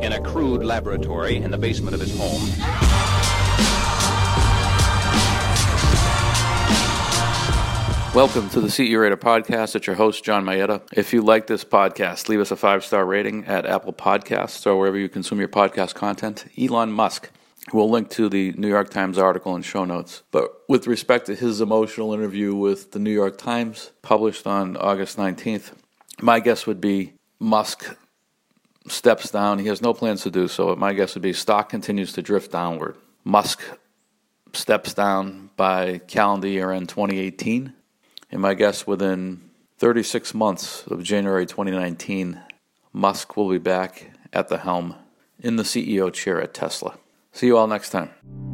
in a crude laboratory in the basement of his home. Welcome to the CE Rater podcast. It's your host, John Mayetta. If you like this podcast, leave us a five star rating at Apple Podcasts or wherever you consume your podcast content. Elon Musk. We'll link to the New York Times article in show notes. But with respect to his emotional interview with the New York Times, published on August 19th, my guess would be Musk steps down. He has no plans to do so. My guess would be stock continues to drift downward. Musk steps down by calendar year end 2018. And my guess within 36 months of January 2019, Musk will be back at the helm in the CEO chair at Tesla. See you all next time.